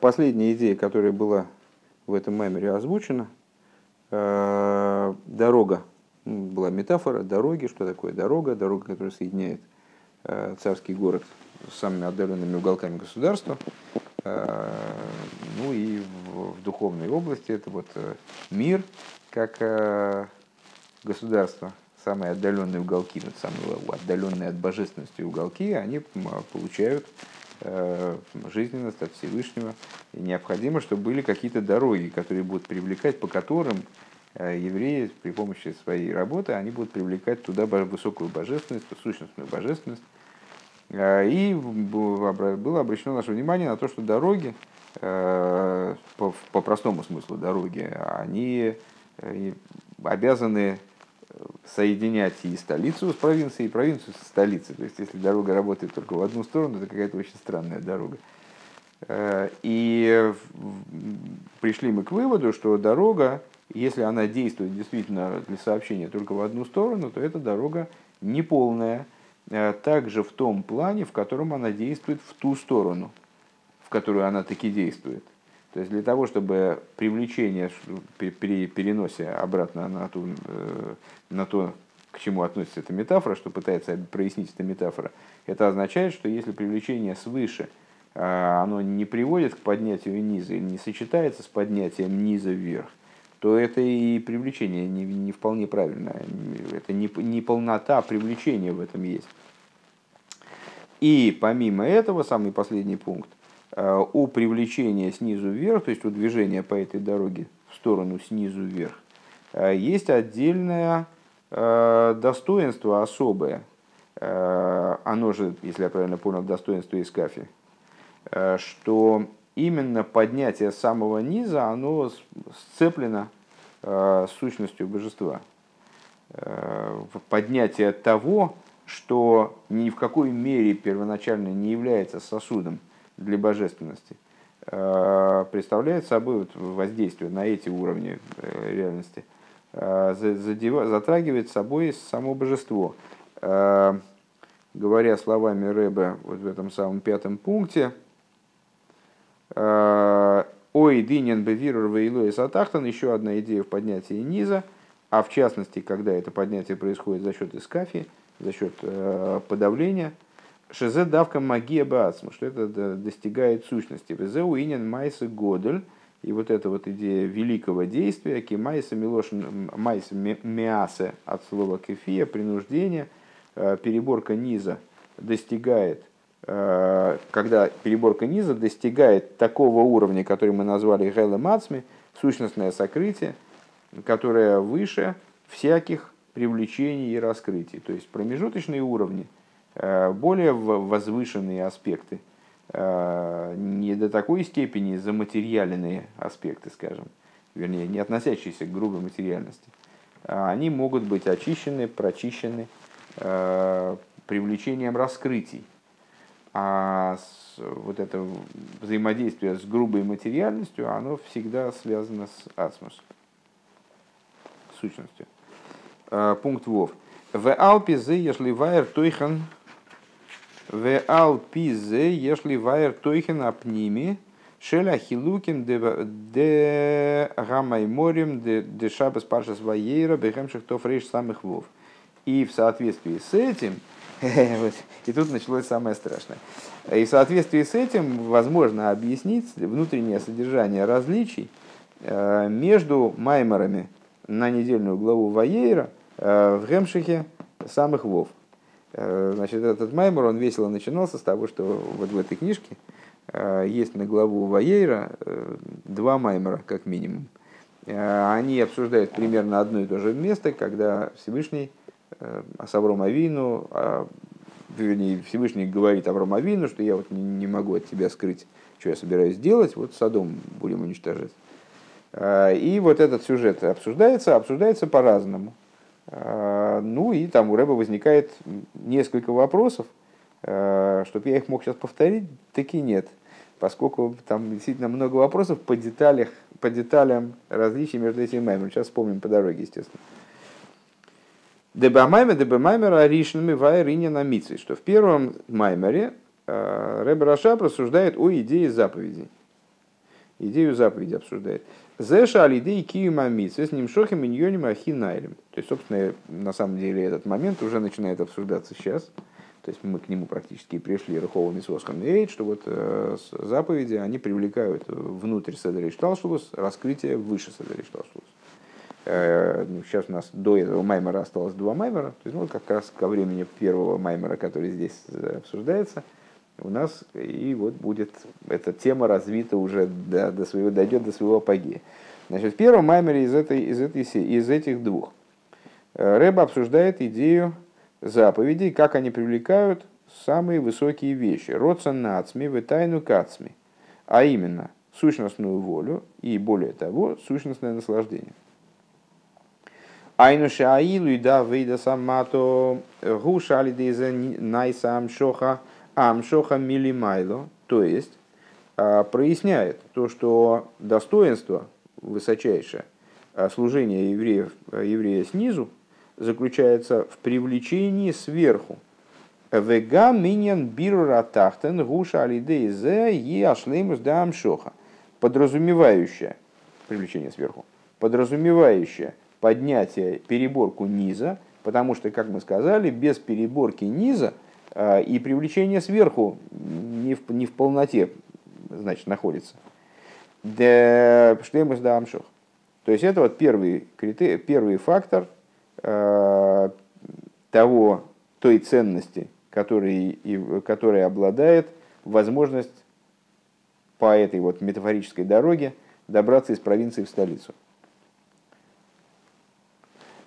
Последняя идея, которая была в этом меморе озвучена, дорога, была метафора дороги, что такое дорога, дорога, которая соединяет царский город с самыми отдаленными уголками государства. Ну и в, духовной области это вот мир, как государство, самые отдаленные уголки, вот самые отдаленные от божественности уголки, они получают э, жизненность от Всевышнего. И необходимо, чтобы были какие-то дороги, которые будут привлекать, по которым э, евреи при помощи своей работы, они будут привлекать туда высокую божественность, сущностную божественность. Э, и было обращено наше внимание на то, что дороги, по, по простому смыслу дороги, они обязаны соединять и столицу с провинцией, и провинцию с столицей. То есть, если дорога работает только в одну сторону, это какая-то очень странная дорога. Э, и пришли мы к выводу, что дорога, если она действует действительно для сообщения только в одну сторону, то эта дорога неполная, э, также в том плане, в котором она действует в ту сторону, в которую она таки действует. То есть для того, чтобы привлечение при переносе обратно на, ту, э, на то, к чему относится эта метафора, что пытается прояснить эта метафора, это означает, что если привлечение свыше, а, оно не приводит к поднятию низа, не сочетается с поднятием низа вверх, то это и привлечение не, не вполне правильное. Это не, не полнота привлечения в этом есть. И помимо этого, самый последний пункт – у привлечения снизу вверх, то есть у движения по этой дороге в сторону снизу вверх, э, есть отдельное э, достоинство особое. Оно же, если я правильно понял, достоинство из кафе, что именно поднятие самого низа, оно сцеплено с сущностью божества. Поднятие того, что ни в какой мере первоначально не является сосудом – для божественности, э, представляет собой воздействие на эти уровни э, реальности, э, затрагивает собой само божество. Говоря словами Рэба вот в этом самом пятом пункте, Ой, динен бевирур вейлой сатахтан, еще одна идея в поднятии низа, а в частности, когда это поднятие происходит за счет искафи, за счет подавления – Шезе давка магия бацма, что это достигает сущности. Везе уинен майса годель, и вот эта вот идея великого действия, кимайса милошин майса миасе от слова кефия, принуждение, э, переборка низа достигает, э, когда переборка низа достигает такого уровня, который мы назвали геле мацми, сущностное сокрытие, которое выше всяких привлечений и раскрытий. То есть промежуточные уровни – более возвышенные аспекты, э, не до такой степени заматериальные аспекты, скажем, вернее, не относящиеся к грубой материальности, а они могут быть очищены, прочищены э, привлечением раскрытий. А вот это взаимодействие с грубой материальностью, оно всегда связано с асмос, сущностью. Пункт Вов. В Алпизе, если вайер тойхан в ал пизе, если вайер тойхен апними, шеля хилукин де гамай морем де шабас паршас ваейра бехемших тофрейш самых вов. И в соответствии с этим, и тут началось самое страшное, и в соответствии с этим возможно объяснить внутреннее содержание различий э, между майморами на недельную главу Ваейра э, в Гемшихе самых вов. Э, значит, этот маймер, он весело начинался с того, что вот в этой книжке э, есть на главу Ваейра э, два маймера, как минимум. Они обсуждают примерно одно и то же место, когда Всевышний с Авром Авину, вернее, Всевышний говорит Авром Авину, что я вот не могу от тебя скрыть, что я собираюсь делать, вот Садом будем уничтожать. И вот этот сюжет обсуждается, обсуждается по-разному. А, ну и там у Рэба возникает несколько вопросов, а, чтобы я их мог сейчас повторить, таки нет, поскольку там действительно много вопросов по деталях, по деталям различий между этими маймерами. Сейчас вспомним по дороге, естественно. Дебамаймер, дебамаймер, аришнами вайриня на митцве, что в первом маймере а, Рэб Рашаб рассуждает о идее заповедей. идею заповеди обсуждает. Зеша алидей киюма с ним шохим миньоним ахинайлем. То есть, собственно, на самом деле этот момент уже начинает обсуждаться сейчас. То есть мы к нему практически пришли Рахова Мисвосхам Эйд, что вот э, заповеди, они привлекают внутрь Седри Шталшулус раскрытие выше Седри Шталшулус. Э, ну, сейчас у нас до этого Маймера осталось два Маймера, то есть ну, как раз ко времени первого Маймера, который здесь э, обсуждается, у нас и вот будет эта тема развита уже до, до своего, дойдет до своего апогея. Значит, в первом Маймере из, этой, из, этой, из этих двух Рэба обсуждает идею заповедей, как они привлекают самые высокие вещи. Родца нацми, тайну кацми. А именно, сущностную волю и, более того, сущностное наслаждение. Айну шаилу и да выйда самато гуша алидеза найса амшоха амшоха милимайло. То есть, а, проясняет то, что достоинство высочайшее а, служения евреев, еврея снизу – заключается в привлечении сверху. Вега миньян бирура тахтен гуша алидейзе и ашлеймус да амшоха. Подразумевающее, привлечение сверху, подразумевающее поднятие, переборку низа, потому что, как мы сказали, без переборки низа а, и привлечение сверху не в, не в полноте значит, находится. Шлемус да амшох. То есть это вот первый, критерий, первый фактор – Э, того, той ценности, который, которой обладает возможность по этой вот метафорической дороге добраться из провинции в столицу.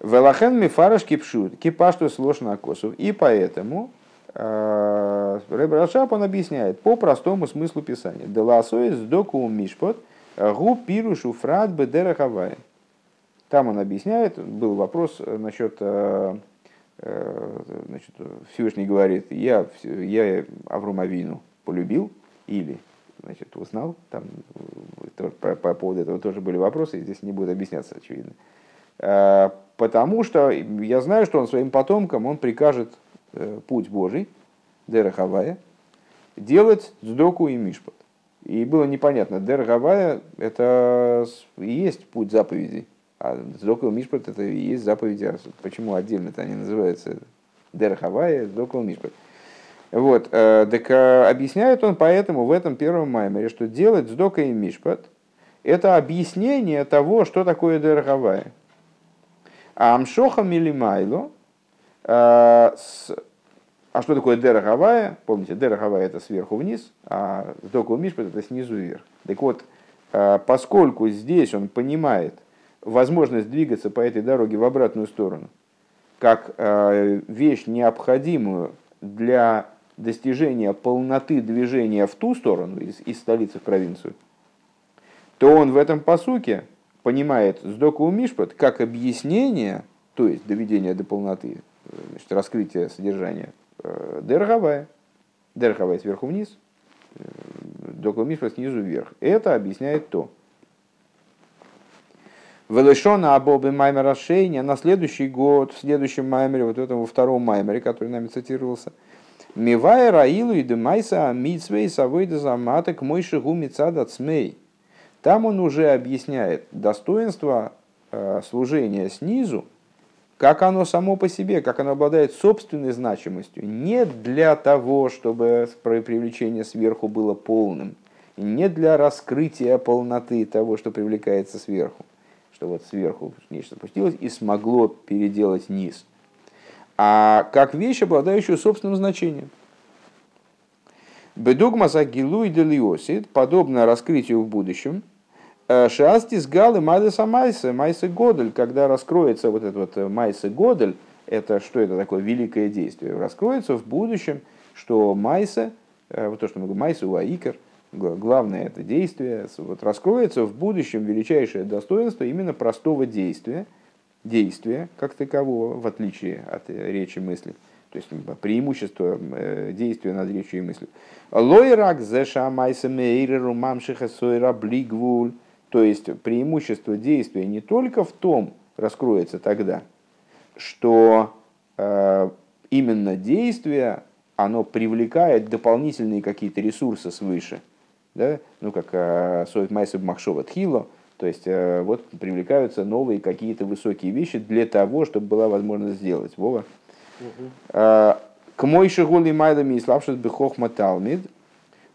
Велахен мифараш кипшут, кипашту сложно косу. И поэтому э, Ребрашап он объясняет по простому смыслу писания. Деласоис доку мишпот гу пирушу фрат бедера хавая. Там он объясняет, был вопрос э, насчет, э, значит, Всевышний говорит, я, я Аврумавину полюбил или значит, узнал, там по, по поводу этого тоже были вопросы, здесь не будет объясняться, очевидно. Потому что я знаю, что он своим потомкам, он прикажет путь Божий, Дерахавая, делать сдоку и мишпот. И было непонятно, Дерахавая это и есть путь заповедей. А Сдокал Мишпат это и есть заповеди. Почему отдельно-то они называются Дерхавая, Сдокал Мишпат. Вот, э, так э, объясняет он поэтому в этом первом маймере, что делать Сдока и Мишпат – это объяснение того, что такое Дерхавая. А Амшоха Милимайло, э, а что такое Дерахавая? Помните, Дерахавая это сверху вниз, а Сдокал Мишпат это снизу вверх. Так вот, поскольку здесь он понимает, возможность двигаться по этой дороге в обратную сторону, как э, вещь необходимую для достижения полноты движения в ту сторону, из, из столицы в провинцию, то он в этом посуке понимает сдоку мишпат как объяснение, то есть доведение до полноты, значит, раскрытие содержания, э, дерговая, дерговая сверху вниз, э, доку мишпат снизу вверх. Это объясняет то, Велешона Абобы Маймера Шейня на следующий год, в следующем Маймере, вот этом во втором Маймере, который нами цитировался, Мивая Раилу и Демайса Мицвей Савойда Заматок Мой Шигу Мицада Цмей. Там он уже объясняет достоинство э, служения снизу, как оно само по себе, как оно обладает собственной значимостью, не для того, чтобы привлечение сверху было полным, не для раскрытия полноты того, что привлекается сверху, что вот сверху нечто спустилось и смогло переделать низ, а как вещь, обладающую собственным значением. Бедугма Загилу и Делиосит, подобно раскрытию в будущем, Шастис Галы Мадеса Майса, Майса Годель, когда раскроется вот этот вот э, Майса Годель, это что это такое великое действие, раскроется в будущем, что Майса, э, вот то, что мы говорим, Майса Уаикер, главное это действие, вот раскроется в будущем величайшее достоинство именно простого действия, действия как такового, в отличие от речи мысли. То есть преимущество э, действия над речью и мыслью. Лойрак зеша майса мейреру мамшиха сойра блигвуль. То есть преимущество действия не только в том, раскроется тогда, что э, именно действие, оно привлекает дополнительные какие-то ресурсы свыше – да? ну как э, Соет Майсаб Махшова Тхило, то есть э, вот привлекаются новые какие-то высокие вещи для того, чтобы была возможность сделать. Вова. К мой шигули майлами и славшись бы хохма талмид,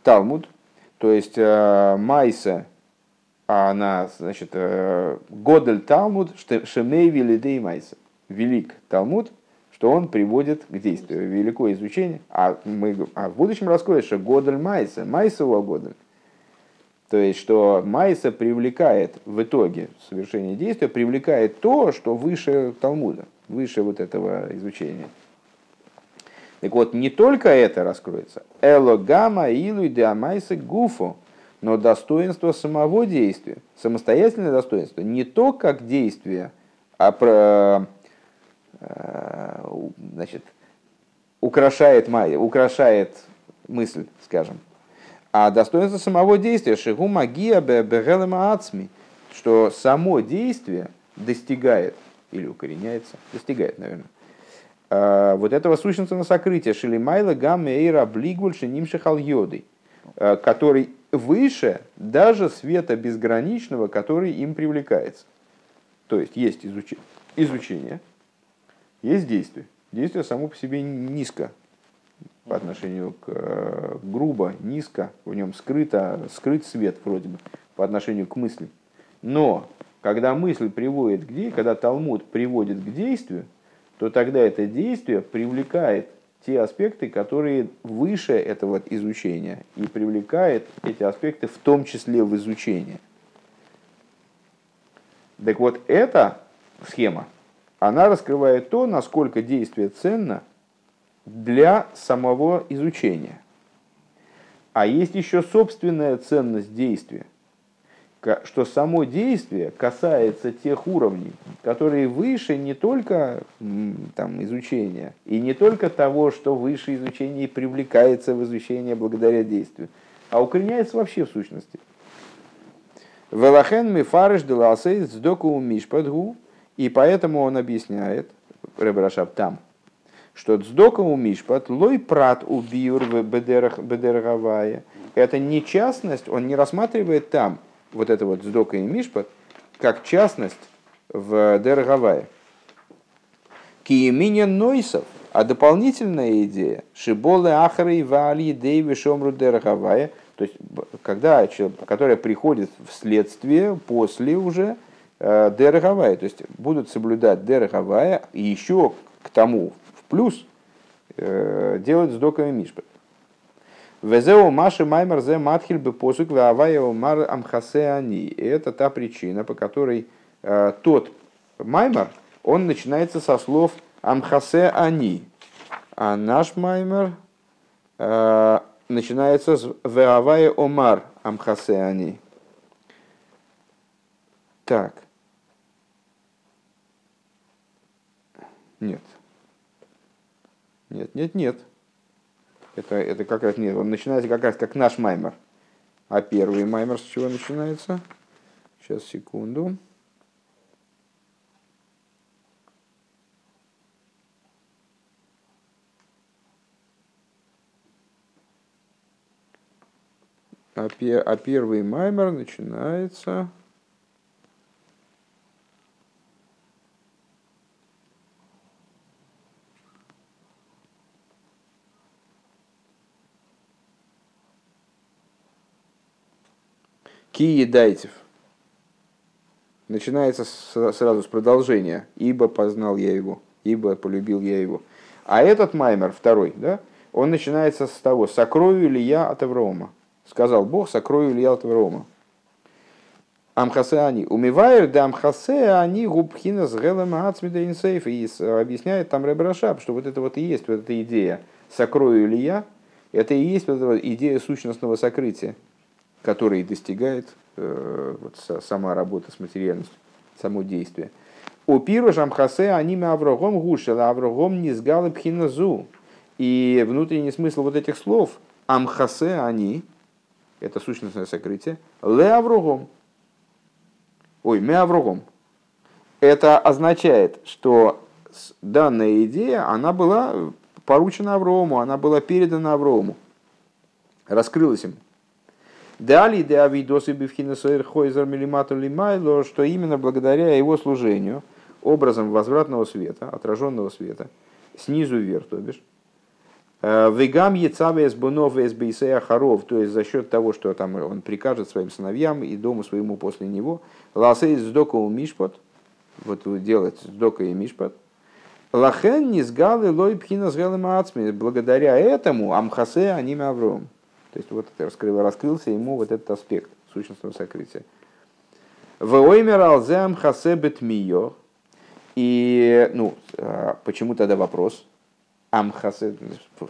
талмуд, то есть майса, она, значит, годель талмуд, шемей велидей майса, велик талмуд, что он приводит к действию. Великое изучение. А, мы, а в будущем раскроется, что Годель Майса, Майса у Годель. То есть, что Майса привлекает в итоге совершения действия, привлекает то, что выше Талмуда, выше вот этого изучения. Так вот, не только это раскроется. Элогама илу диамайса гуфу, но достоинство самого действия, самостоятельное достоинство, не то как действие, а про Э, значит, украшает майя, украшает мысль, скажем. А достоинство самого действия, шигу магия бегелема ацми, что само действие достигает или укореняется, достигает, наверное, э, вот этого сущностного сокрытия шелимайла гаммейра блигвуль шинимшихал йодой, э, который выше даже света безграничного, который им привлекается. То есть есть изучение, есть действие. Действие само по себе низко по отношению к э, грубо, низко, в нем скрыто, скрыт свет вроде бы по отношению к мысли. Но когда мысль приводит к действию, когда Талмуд приводит к действию, то тогда это действие привлекает те аспекты, которые выше этого изучения, и привлекает эти аспекты в том числе в изучение. Так вот, эта схема, она раскрывает то, насколько действие ценно для самого изучения. А есть еще собственная ценность действия, что само действие касается тех уровней, которые выше не только там, изучения, и не только того, что выше изучения привлекается в изучение благодаря действию, а укореняется вообще в сущности. Велахен мифарыш деласей сдоку мишпадгу и поэтому он объясняет, Ребрашаб там, что цдока у мишпат лой прат у биур бедерагавая. Это не частность, он не рассматривает там вот это вот цдока и мишпат как частность в дерагавая. Киеминя нойсов, а дополнительная идея, шиболы ахры вали дейви шомру дерагавая, то есть, когда, которая приходит вследствие, после уже, Э, Дерехавая, то есть будут соблюдать Дерехавая и еще к тому в плюс э, делать с доками мишпат. Везеу маши маймер зе матхиль бы посук вавая мар амхасе они. Это та причина, по которой э, тот маймер, он начинается со слов амхасе они. А наш маймер начинается с вавая омар амхасе они. Так. Нет. Нет, нет, нет. Это, это как раз нет. Он начинается как раз как наш маймер. А первый маймер с чего начинается? Сейчас, секунду. А, а первый маймер начинается... Ки дайтев. Начинается сразу с продолжения. Ибо познал я его, ибо полюбил я его. А этот маймер, второй, да, он начинается с того, сокрою ли я от Аврома. Сказал Бог, сокрою ли я от Аврома. Амхасе они. Умивайр да амхасе они губхина с гелем инсейф. И объясняет там Ребрашаб, что вот это вот и есть вот эта идея. Сокрою ли я? Это и есть вот эта идея сущностного сокрытия который достигает э, вот, сама работа с материальностью, само действие. У пиру жамхасе аниме аврогом гушела, аврогом не сгалы пхиназу. И внутренний смысл вот этих слов амхасе они, это сущностное сокрытие, ле аврогом, ой, ме аврогом. Это означает, что данная идея, она была поручена Аврому, она была передана Аврому, раскрылась им Дали де авидосы бифхинасоир хойзер милимату лимайло, что именно благодаря его служению, образом возвратного света, отраженного света, снизу вверх, то бишь, э, Вегам яцаве бунов бейсея харов, то есть за счет того, что там он прикажет своим сыновьям и дому своему после него, ласей сдока у мишпот, вот делать сдока и мишпот, лахен низгалы лой пхина с благодаря этому амхасе аним авром. То есть вот раскрыл, раскрылся ему вот этот аспект сущностного сокрытия. Воймер алзем хасе бетмио. И, ну, а, почему тогда вопрос? Амхасе,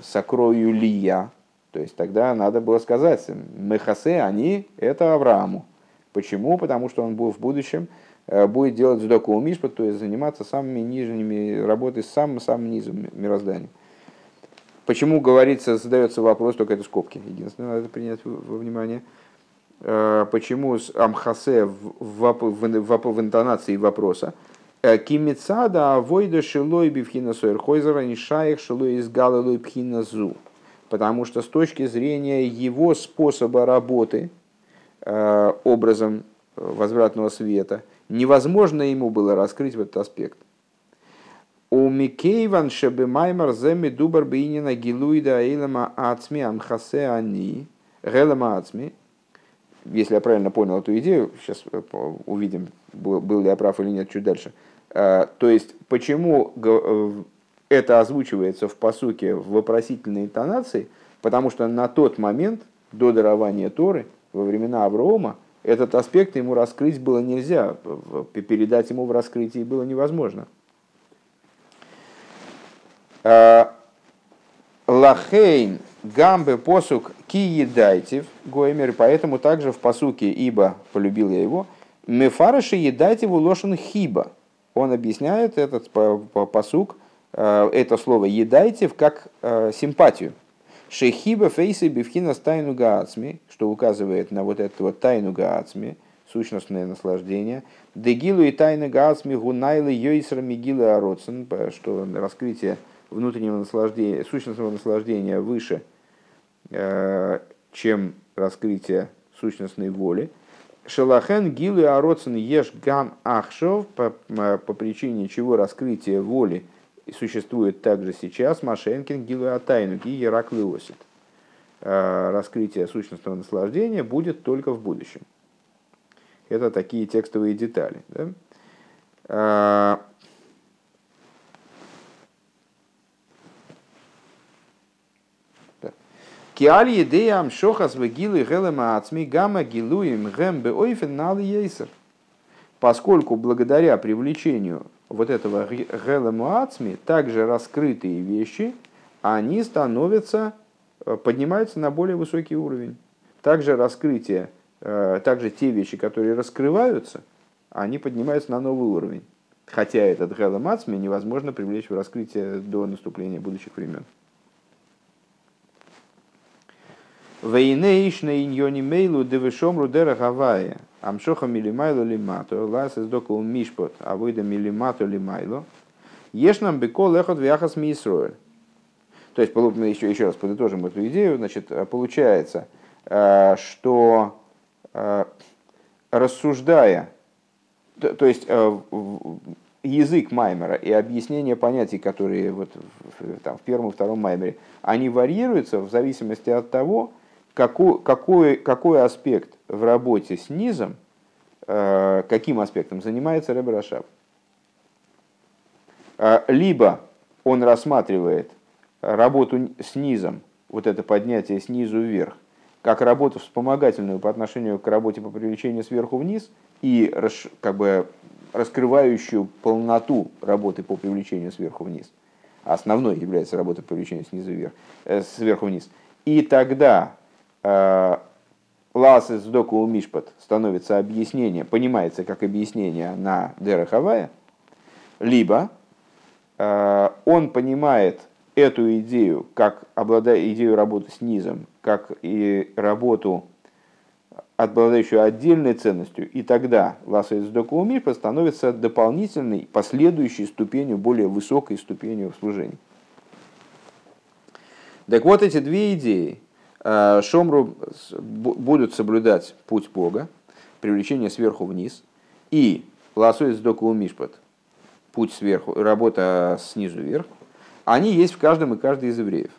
сокрою ли я? То есть тогда надо было сказать, мехасе, они, это Аврааму. Почему? Потому что он был в будущем э, будет делать сдоку мишпа, то есть заниматься самыми нижними, работой с самым-самым низом мироздания. Почему говорится, задается вопрос, только это скобки, единственное, надо принять во внимание. Э, почему с Амхасе в, в, в, в интонации вопроса э, Кимицада авойда шилой бифхина суэрхойзера не шаях шилой из галилой пхина зу. Потому что с точки зрения его способа работы, э, образом возвратного света, невозможно ему было раскрыть этот аспект. У Микейван шебе маймар земи дубар бейнина гилуида эйлама ацми амхасе ани, гелама ацми. Если я правильно понял эту идею, сейчас увидим, был ли я прав или нет чуть дальше. Э, то есть, почему э, это озвучивается в посуке в вопросительной интонации, потому что на тот момент, до дарования Торы, во времена Авраама, этот аспект ему раскрыть было нельзя, передать ему в раскрытии было невозможно. Э, Лахейн гамбе посук ки едайтив гоймер, поэтому также в посуке ибо полюбил я его, мефараши едайтиву лошен хиба. Он объясняет этот посук, э, это слово едайтив как э, симпатию. Шехиба фейсы бифхина тайну гаацми, что указывает на вот это вот тайну гаацми, сущностное наслаждение. Дегилу и тайны гаацми гунайлы йойсра мигилы ароцен, что раскрытие внутреннего наслаждения, сущностного наслаждения выше, э, чем раскрытие сущностной воли. Шалахен гилы ароцен еш гам ахшов, по, по причине чего раскрытие воли существует также сейчас, Машенкин гилу атайну ги яраклиосит. Э, раскрытие сущностного наслаждения будет только в будущем. Это такие текстовые детали. Да? Киаль едея амшохас вегилы гелема ацми гамма гилуем гэм беойфен налы ейсер. Поскольку благодаря привлечению вот этого гелема ацми также раскрытые вещи, они становятся, э, поднимаются на более высокий уровень. Также раскрытие, э, также те вещи, которые раскрываются, они поднимаются на новый уровень. Хотя этот гелем ацми невозможно привлечь в раскрытие до наступления будущих времен. Вейнейшна иньони мейлу девишом рудера гавая. Амшоха милимайло лимато, лас из докол мишпот, а выйда милимато лимайло. Ешь нам беко лехот вяхас мисроэль. То есть, еще, еще раз подытожим эту идею. Значит, получается, э, что э, рассуждая, то есть э, язык Маймера и объяснение понятий, которые вот там, в первом и втором Маймере, они варьируются в зависимости от того, какой, какой, какой аспект в работе с низом, э, каким аспектом занимается Рэбе Рашаб. Э, либо он рассматривает работу с низом, вот это поднятие снизу вверх, как работу вспомогательную по отношению к работе по привлечению сверху вниз и как бы раскрывающую полноту работы по привлечению сверху вниз. Основной является работа по привлечению снизу вверх, э, сверху вниз. И тогда Лас из доку мишпат становится объяснение, понимается как объяснение на Дерахавая, либо э, он понимает эту идею, как обладая идею работы с низом, как и работу, обладающую отдельной ценностью, и тогда Ласа из доку становится дополнительной, последующей ступенью, более высокой ступенью в служении. Так вот эти две идеи – Э, Шомру будут соблюдать путь Бога, привлечение сверху вниз, и ласует сдоку мишпат, путь сверху, работа снизу вверх, они есть в каждом и каждой из евреев.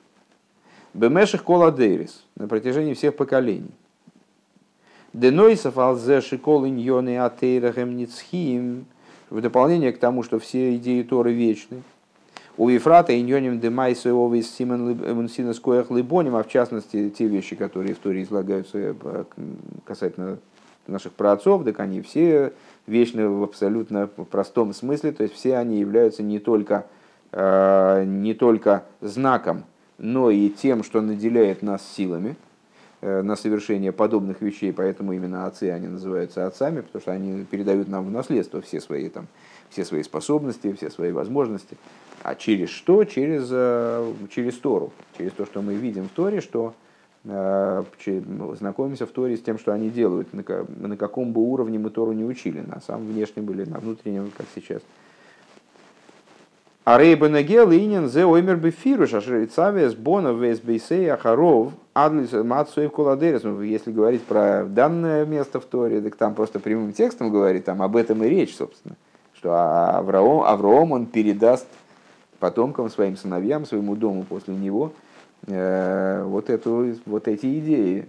Бемеших кола дейрис, на протяжении всех поколений. Денойсов алзе шикол иньоны атейрахем ницхим, в дополнение к тому, что все идеи Торы вечны. У Ефрата иньоним демайса овис симен коях либоним, а в частности те вещи, которые в Торе излагаются э, касательно наших праотцов, так они все вечны в абсолютно простом смысле, то есть все они являются не только, э, не только знаком, но и тем, что наделяет нас силами э, на совершение подобных вещей, поэтому именно отцы они называются отцами, потому что они передают нам в наследство все свои, там, все свои способности, все свои возможности. А через что? Через, э, через Тору, через то, что мы видим в Торе, что Э, знакомимся в Торе с тем, что они делают, на, каком бы уровне мы Тору не учили, на самом внешнем или на внутреннем, как сейчас. А Рейбенагел инин зе оймер бефируш, ашрицавес бона вес бейсей ахаров адлис мацуев куладерис. Ну, если говорить про данное место в Торе, так там просто прямым текстом говорит, там об этом и речь, собственно. Что Авраам, Авраам он передаст потомкам, своим сыновьям, своему дому после него – Э, вот, эту, вот эти идеи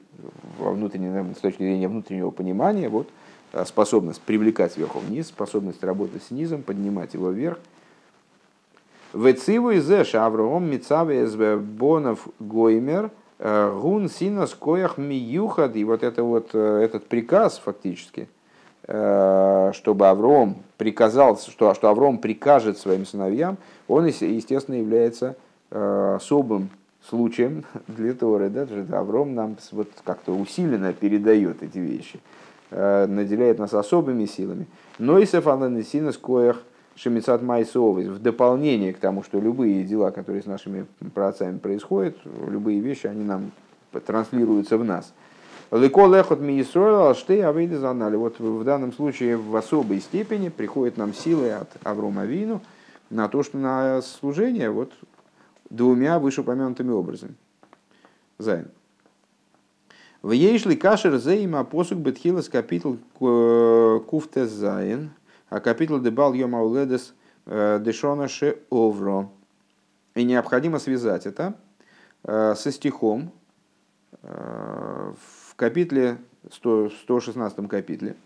во с точки зрения внутреннего понимания, вот, э, способность привлекать сверху вниз, способность работать с низом, поднимать его вверх. Вециву из Авраам Мицаве Бонов Гоймер э, Гун Синас Коях Миюхад. И вот это вот этот приказ фактически, чтобы Авраам приказал, что, что Авраам прикажет своим сыновьям, он, естественно, является особым случаем для Торы, да, Авром нам вот как-то усиленно передает эти вещи, э, наделяет нас особыми силами. Но и Сефананесина коях Шемицат Майсовый, в дополнение к тому, что любые дела, которые с нашими праотцами происходят, любые вещи, они нам транслируются в нас. Леко лехот миисроил алштей авейды занали. Вот в данном случае в особой степени приходят нам силы от Аврома Вину на то, что на служение вот двумя вышеупомянутыми образами. Зайн. В ейшли кашер зейма посук бетхилас капитал куфте зайн, а капитал дебал йома уледес э, дешона ше овро. И необходимо связать это э, со стихом э, в капитле, 100, 116 капитле.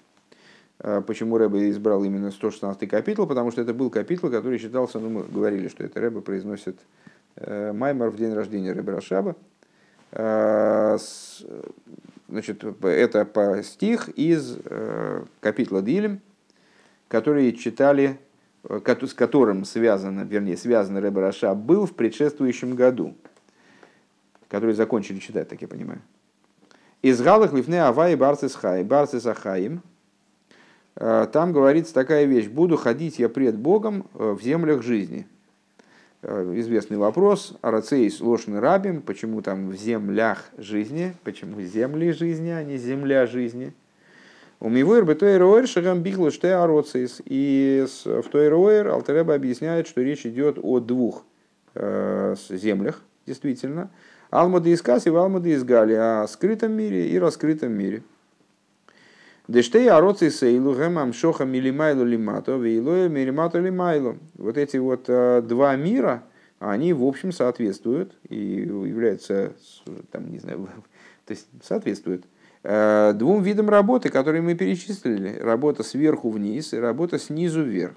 Почему Рэбе избрал именно 116 капитул? Потому что это был капитул, который считался, ну мы говорили, что это Рэбе произносит Э, Маймар в день рождения Ребера Шаба. Э, значит, это по стих из э, капитла Дилем, который читали, с которым связано, вернее, связан Ребера Шаб был в предшествующем году, который закончили читать, так я понимаю. Из Галах Лифне Авай Барцис Хай, Барцис Ахаим, там говорится такая вещь, буду ходить я пред Богом в землях жизни – Э, известный вопрос, арацейс лошный рабим, почему там в землях жизни, почему земли жизни, а не земля жизни. У Мивойр бетойроэр шагам биглу ште ароцейс. И в Тойроэр Алтереба объясняет, что речь идет о двух э, землях, действительно. Алмады из Кас и Алмады из Гали, о скрытом мире и раскрытом мире. Дештей ароци сейлу гемам шоха милимайлу лимато, вейлоя миримато лимайлу. Вот эти вот э, два мира, они в общем соответствуют и являются, там, не знаю, то есть соответствуют э, двум видам работы, которые мы перечислили. Работа сверху вниз и работа снизу вверх.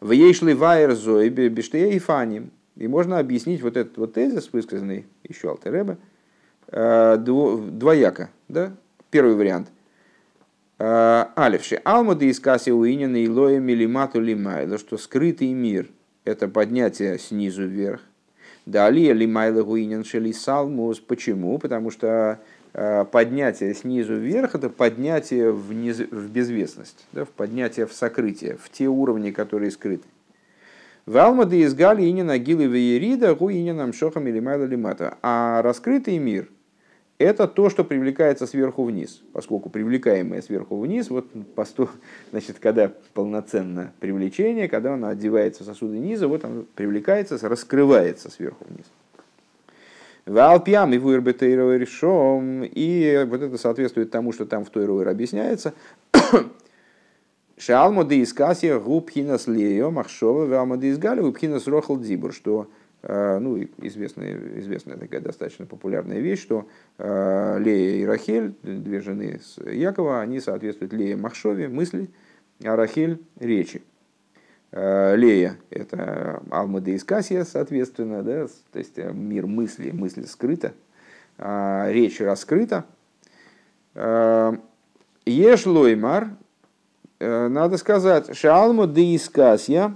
В ейшли вайер зой бештея и фаним. И можно объяснить вот этот вот тезис, высказанный еще Алтереба, э, двояко. Да? Первый вариант. А, Алевши. Алмады из касси уинина и лоя милимату лимайла, что скрытый мир – это поднятие снизу вверх. Далее лимайла гуинин шели салмус. Почему? Потому что а, поднятие снизу вверх – это поднятие в, в безвестность, да, в поднятие в сокрытие, в те уровни, которые скрыты. В Алмады из Гали и Нагилы Веерида гуининам шохам или майла лимата. А раскрытый мир – это то, что привлекается сверху вниз, поскольку привлекаемое сверху вниз, вот посту, значит, когда полноценно привлечение, когда оно одевается в сосуды низа, вот оно привлекается, раскрывается сверху вниз. Валпьям и вырбетейровый решом. И вот это соответствует тому, что там в той Тойровой объясняется. Шалмоды из Касия губхинас лео махшова валмоды из Галя губхинас рохал дибур, что э, ну, известная, известная такая достаточно популярная вещь, что э, Лея и Рахель, две жены с Якова, они соответствуют Лея Махшове, мысли, а Рахель – речи. Э, Лея – это Алмада из Кассия, соответственно, да, то есть мир мысли, мысль скрыта, речь раскрыта. Э, Еш лоймар, надо сказать, шалму де искасья,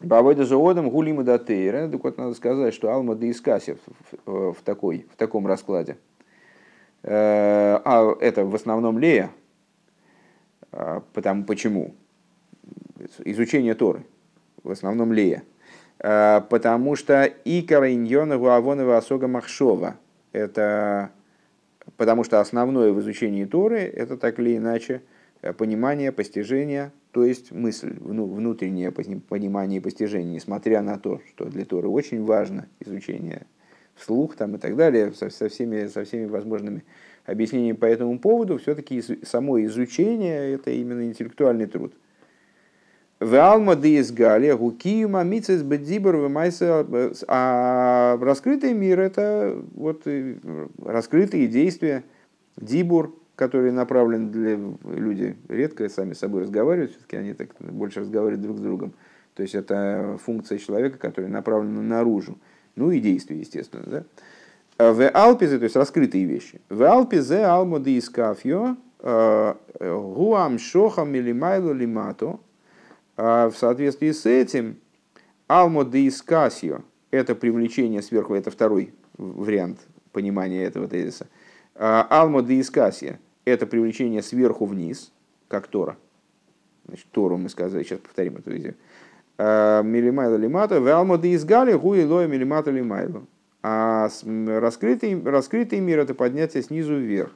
бавойда заводом гулима датейра. Так вот, надо сказать, что алма де искасья в, в, такой, в таком раскладе. А это в основном Лея. Потому, почему? изучение Торы, в основном Лея. А, потому что Икара Иньона Гуавонова Асога Махшова – это потому что основное в изучении Торы – это так или иначе понимание, постижение, то есть мысль, внутреннее понимание и постижение, несмотря на то, что для Торы очень важно изучение вслух там, и так далее, со, всеми, со всеми возможными объяснениями по этому поводу, все-таки само изучение – это именно интеллектуальный труд – Валма из Галия, Гукиюма, Мицес, Бедзибор, Вимайса. А раскрытый мир – это вот э, раскрытые действия, Дибур, который направлен для люди редко сами с собой разговаривают, все-таки они так больше разговаривают друг с другом. То есть это функция человека, которая направлена наружу. Ну и действия, естественно. Да? А в Алпизе, то есть раскрытые вещи. В Алпизе алмоды из кафьо э, гуам шохам или майло лимато – а в соответствии с этим алмо де искасио – это привлечение сверху, это второй вариант понимания этого тезиса. А алмо де искасио – это привлечение сверху вниз, как Тора. Значит, Тору мы сказали, сейчас повторим эту идею. А, милимайла лимата, валмо де изгали, гуи лоя милимата лимайло. А раскрытый, раскрытый мир – это поднятие снизу вверх.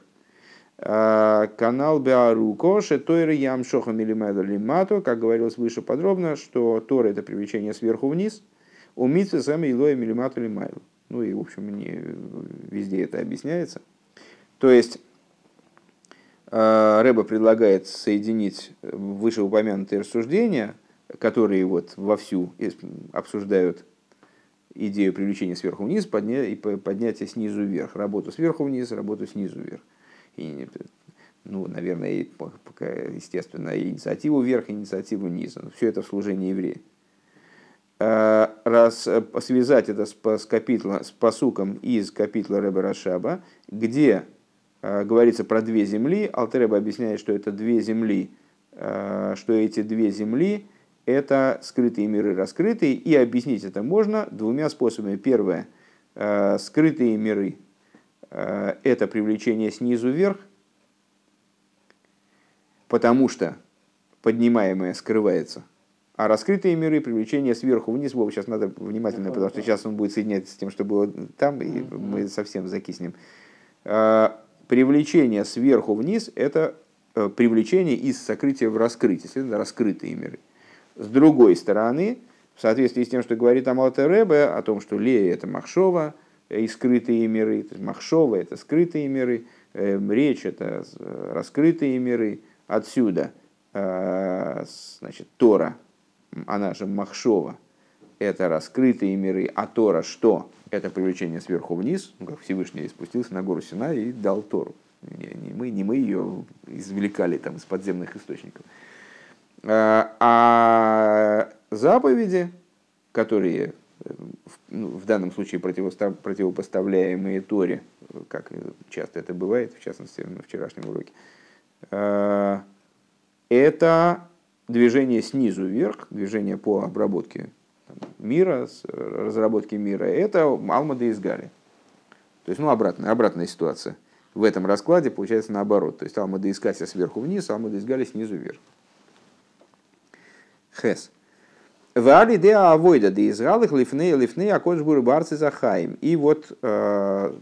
Э, канал Беаруко, Шетойры Ямшоха Милимайда Лимато, как говорилось выше подробно, что Тора это привлечение сверху вниз, у Митсы Сэма Илоя Милимату Лимайлу. Ну и, в общем, не везде это объясняется. То есть, Рэба предлагает соединить вышеупомянутые рассуждения, которые вот вовсю обсуждают идею привлечения сверху вниз и поднятия снизу вверх. Работу сверху вниз, работу снизу вверх и, ну, наверное, естественно, инициативу вверх, инициативу низ. Все это в служении еврея. А, раз э, связать это с, с, капитла, с посуком из капитла Рэба Рашаба, где э, говорится про две земли, Алтереба объясняет, что это две земли, э, что эти две земли – это скрытые миры, раскрытые, и объяснить это можно двумя способами. Первое – скрытые миры – Э, это привлечение снизу вверх, потому что поднимаемое скрывается. А раскрытые миры, привлечение сверху вниз, Вова, сейчас надо внимательно, потому что сейчас он будет соединяться с тем, что было там, и мы совсем закиснем. Э, привлечение сверху вниз – это э, привлечение из сокрытия в раскрытие, следовательно, раскрытые миры. С другой стороны, в соответствии с тем, что говорит Амалта Ребе, о том, что Лея – это Махшова, и скрытые миры. То есть Махшова – это скрытые миры, эм, речь – это э, раскрытые миры. Отсюда э, значит, Тора, она же Махшова, это раскрытые миры, а Тора что? Это привлечение сверху вниз, как Всевышний спустился на гору Сина и дал Тору. Не, не, мы, не мы ее извлекали там, из подземных источников. Э, а заповеди, которые ну, в данном случае противопоставляемые Торе, как часто это бывает, в частности на вчерашнем уроке, э, это движение снизу вверх, движение по обработке мира, разработке мира, это Алмада из Гали. То есть, ну, обратная, обратная ситуация. В этом раскладе получается наоборот. То есть, Алмада из Кася сверху вниз, Алмада из Гали снизу вверх. Хес. Вали де авойда де изгалых лифны лифны акоджбур барцы захаим. И вот э,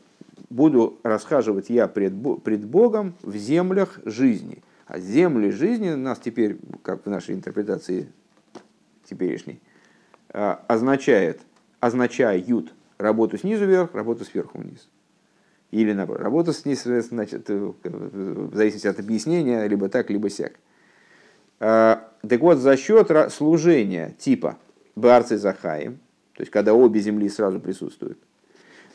буду расхаживать я пред, пред Богом в землях жизни. А земли жизни нас теперь, как в нашей интерпретации теперешней, означает, означают работу снизу вверх, работу сверху вниз. Или наоборот, работа снизу, значит, в зависимости от объяснения, либо так, либо сяк. Так вот, за счет служения типа Барцы Захаим, то есть когда обе земли сразу присутствуют,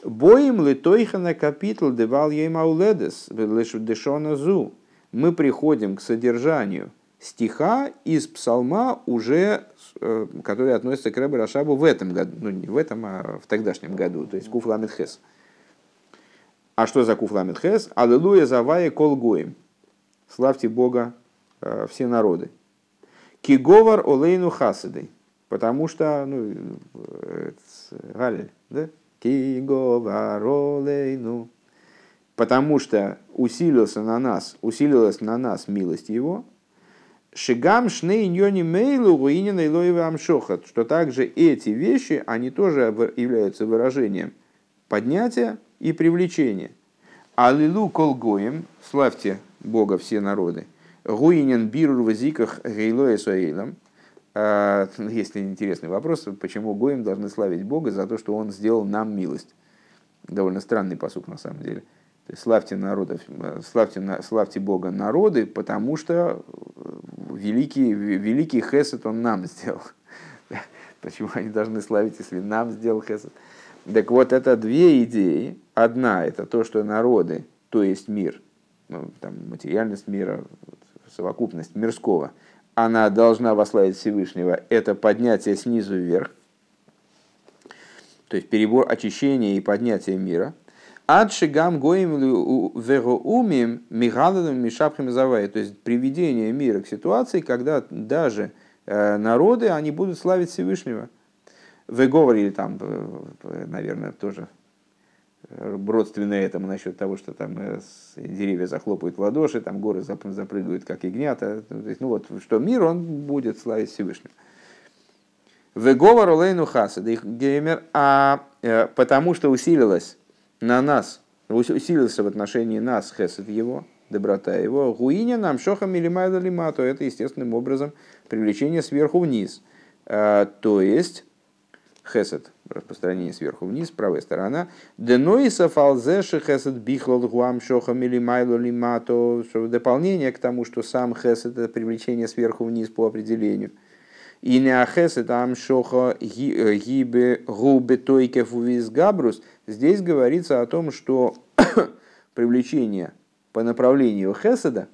Боим ли тойхана капитал девал еймауледес дешона зу. Мы приходим к содержанию стиха из псалма, уже, э, который относится к Рэбе Рашабу в этом году, ну не в этом, а в тогдашнем году, то есть Куфламет Хес. А что за Куфламет Хес? Аллилуйя завая колгоем. Славьте Бога э, все народы. Киговар олейну хасидой. Потому что, ну, э, Галиль, да? Киговар олейну. Потому что усилился на нас, усилилась на нас милость его, Шигам шней ньони мейлу руинина илоева амшохат, что также эти вещи, они тоже являются выражением поднятия и привлечения. Аллилу колгоем, славьте Бога все народы, гуинен бирур в языках гейлоя. А, есть интересный вопрос, почему Гоем должны славить Бога за то, что Он сделал нам милость. Довольно странный посук на самом деле. Славьте народов, славьте, славьте Бога народы, потому что великий, великий хесед он нам сделал. Почему они должны славить, если нам сделал хесед? Так вот, это две идеи. Одна – это то, что народы, то есть мир, ну, там, материальность мира, совокупность мирского, она должна вославить Всевышнего. Это поднятие снизу вверх, то есть перебор очищения и поднятия мира – Адшигам гоим вероумим мигаланом мишапхами завай. То есть приведение мира к ситуации, когда даже э, народы, они будут славить Всевышнего. Вы говорили там, наверное, тоже родственно этому насчет того, что там э, деревья захлопают в ладоши, там горы запрыгают, как ягнята. Ну вот, что мир, он будет славить Всевышнего. Веговар Олейну Хасад, геймер, а э, потому что усилилась на нас, усилился в отношении нас хесед его, доброта его, гуиня нам шоха милимайда лима, то это естественным образом привлечение сверху вниз. А, то есть хесед, распространение сверху вниз, правая сторона. Деноиса фалзеши хесед бихлол гуам шоха милимайло лима, то дополнение к тому, что сам хесед это привлечение сверху вниз по определению – и не ахесет амшоха гибе губе тойкев габрус. Здесь говорится о том, что привлечение по направлению хеседа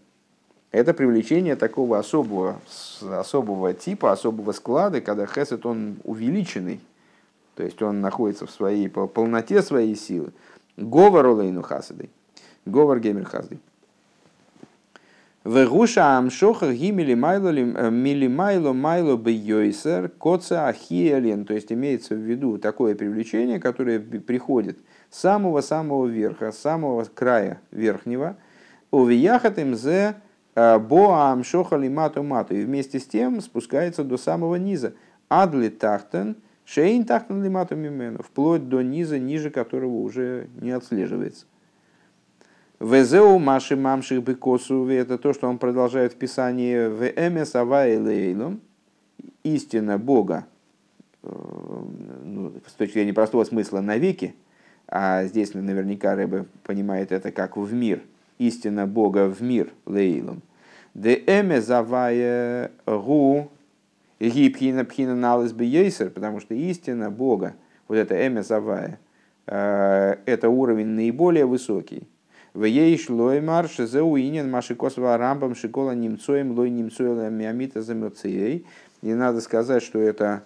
это привлечение такого особого, особого типа, особого склада, когда хесед он увеличенный, то есть он находится в своей полноте своей силы. Говор олейну хасадой. Говор гемер хасадой. Вегуша амшоха гимили э, милимайло майло бейойсер коца ахиелен. То есть имеется в виду такое привлечение, которое приходит с самого-самого верха, с самого края верхнего. Увияхат им зе э, боа амшоха лимату мату. И вместе с тем спускается до самого низа. Адли тахтен шейн тахтен лимату мимену. Вплоть до низа, ниже которого уже не отслеживается. Везеу маши мамших бекосу, это то, что он продолжает в Писании в эмес лейлом, истина Бога, э, ну, с точки зрения простого смысла навеки, а здесь наверняка Рэбе понимает это как в мир, истина Бога в мир лейлом. Де эме завая гу гипхина пхина налыс бейсер, потому что истина Бога, вот это эме завая, э, это уровень наиболее высокий, в ейш лой марш зеуинен маши косва рамбам шикола немцоем лой немцоем миамита замоцией. И надо сказать, что это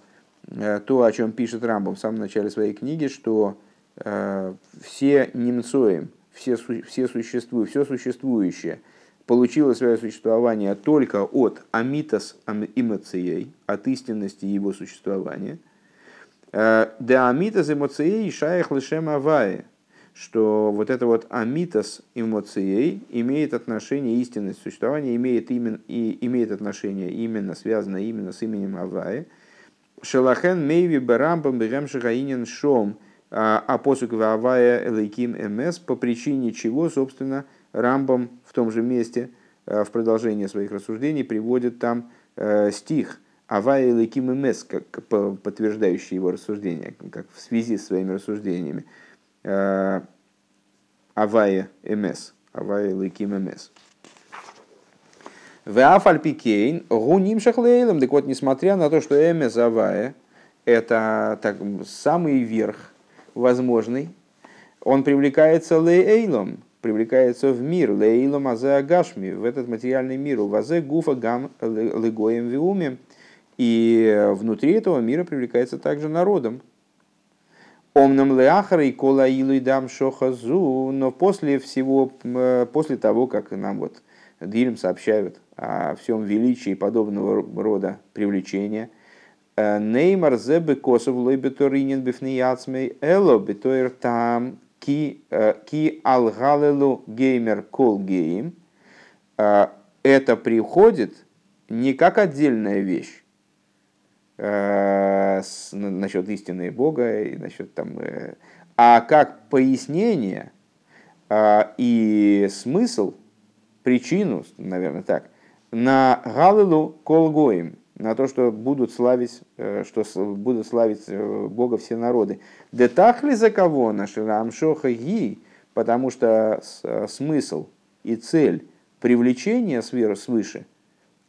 э, то, о чем пишет Рамбам в самом начале своей книги, что э, все немцоем, все, все существуют, все существующее получило свое существование только от амитас эмоцией, от истинности его существования. Э, да амитас эмоцией шаях лишем авае что вот это вот амитос эмоцией имеет отношение, истинность существования имеет, именно, и, имеет отношение именно, связано именно с именем Авае. Шелахен мейви барамбам бегем шахаинен шом, а, посук Авая элейким мс, по причине чего, собственно, Рамбам в том же месте, а, в продолжении своих рассуждений, приводит там э, стих Авая Леким МС, как подтверждающий его рассуждения, как в связи с своими рассуждениями. Авая МС, Авая Леким МС. Веафальпикейн гуним шахлейлом. Так вот, несмотря на то, что МС Авая – это так, самый верх возможный, он привлекается лейлом, привлекается в мир, лейлом азе агашми, в этот материальный мир, вазе гуфа гам легоем виуме, и внутри этого мира привлекается также народом. Омнам леахара и кола илуй дам шохазу, но после всего, после того, как нам вот Дилем сообщают о всем величии подобного рода привлечения, Неймар зебе косов лой бифнияцмей эло бетоир там ки ки алгалелу геймер кол гейм. Это приходит не как отдельная вещь, э, насчет истины Бога и насчет там, э, а как пояснение э, и смысл, причину, наверное, так, на Галилу Колгоим, на то, что будут славить, что будут славить Бога все народы. Детахли за кого наши Амшоха Ги, потому что смысл и цель привлечения свыше –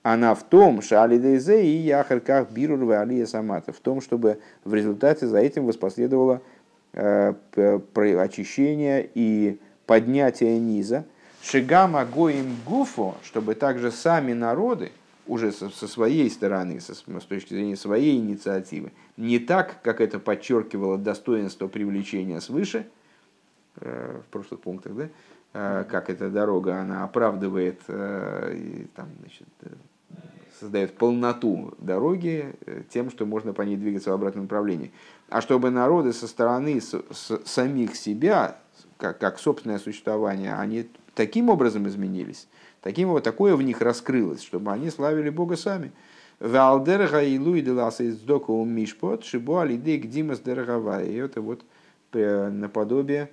она в том, что алидейзе и яхарках бирур алия самата, в том, чтобы в результате за этим воспоследовало э, очищение и поднятие низа. Шигама гоим гуфо, чтобы также сами народы, уже со, со своей стороны, со, с точки зрения своей инициативы, не так, как это подчеркивало достоинство привлечения свыше, э, в прошлых пунктах, да, э, как эта дорога, она оправдывает там, значит, создает полноту дороги э, тем, что можно по ней двигаться в обратном направлении. А чтобы народы со стороны с, с, самих себя, как, как собственное существование, они таким образом изменились, таким вот такое в них раскрылось, чтобы они славили Бога сами. Валдерга и Луи Деласа из Доку Мишпот, Шибо Алидейк Димас Дерагава. И это вот наподобие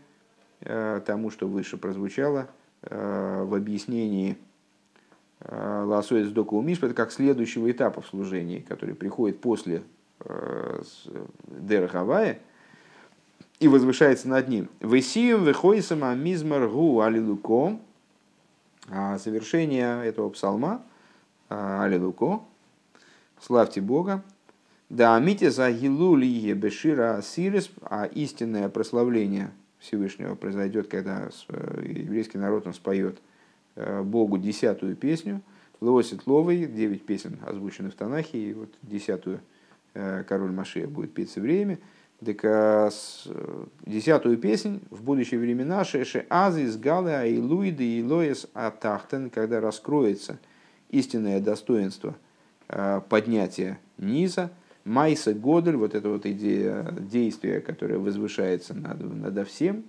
э, тому, что выше прозвучало э, в объяснении Э, Ласоид Сдоку Мишпа, это как следующего этапа в служении, который приходит после э, Дера Хавая и возвышается над ним. Весием выходисом амизмар гу алилуко, завершение этого псалма, а, алилуко, славьте Бога, да амите за гилулие бешира сирис, а истинное прославление Всевышнего произойдет, когда э, еврейский народ он споет – Э, Богу десятую песню. Лосит Ловый, девять песен озвучены в Танахе, и вот десятую э, король Машия будет петь все время. Так а десятую песнь в будущие времена Шеше Азис, Галы, Айлуиды и Лоес Атахтен, когда раскроется истинное достоинство поднятия низа, Майса Годель, вот эта вот идея действия, которое возвышается над, над всем,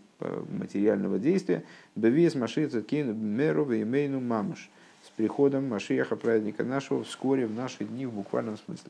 материального действия, Бевес Машица Кин Меру Веймейну Мамаш. С приходом Машиаха, праздника нашего, вскоре в наши дни в буквальном смысле.